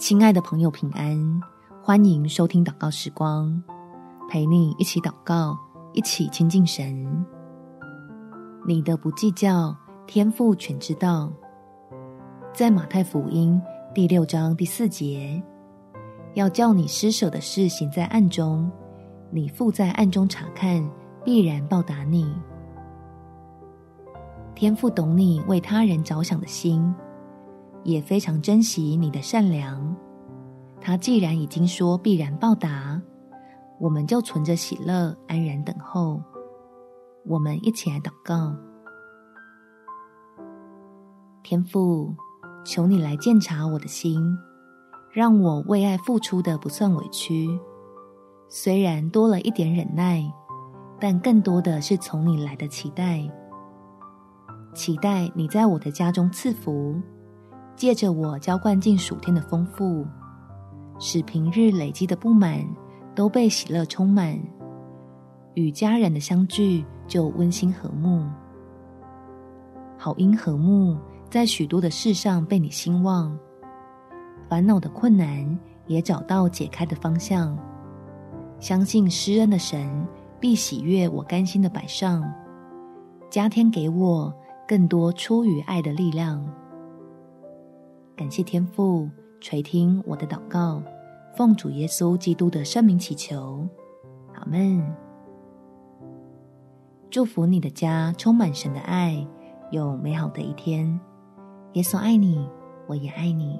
亲爱的朋友，平安！欢迎收听祷告时光，陪你一起祷告，一起亲近神。你的不计较，天父全知道。在马太福音第六章第四节，要叫你施舍的事行在暗中，你父在暗中察看，必然报答你。天父懂你为他人着想的心。也非常珍惜你的善良。他既然已经说必然报答，我们就存着喜乐安然等候。我们一起来祷告：天父，求你来鉴察我的心，让我为爱付出的不算委屈。虽然多了一点忍耐，但更多的是从你来的期待，期待你在我的家中赐福。借着我浇灌进暑天的丰富，使平日累积的不满都被喜乐充满，与家人的相聚就温馨和睦。好因和睦，在许多的事上被你兴旺，烦恼的困难也找到解开的方向。相信施恩的神必喜悦我甘心的摆上，加添给我更多出于爱的力量。感谢天父垂听我的祷告，奉主耶稣基督的圣名祈求，阿门。祝福你的家充满神的爱，有美好的一天。耶稣爱你，我也爱你。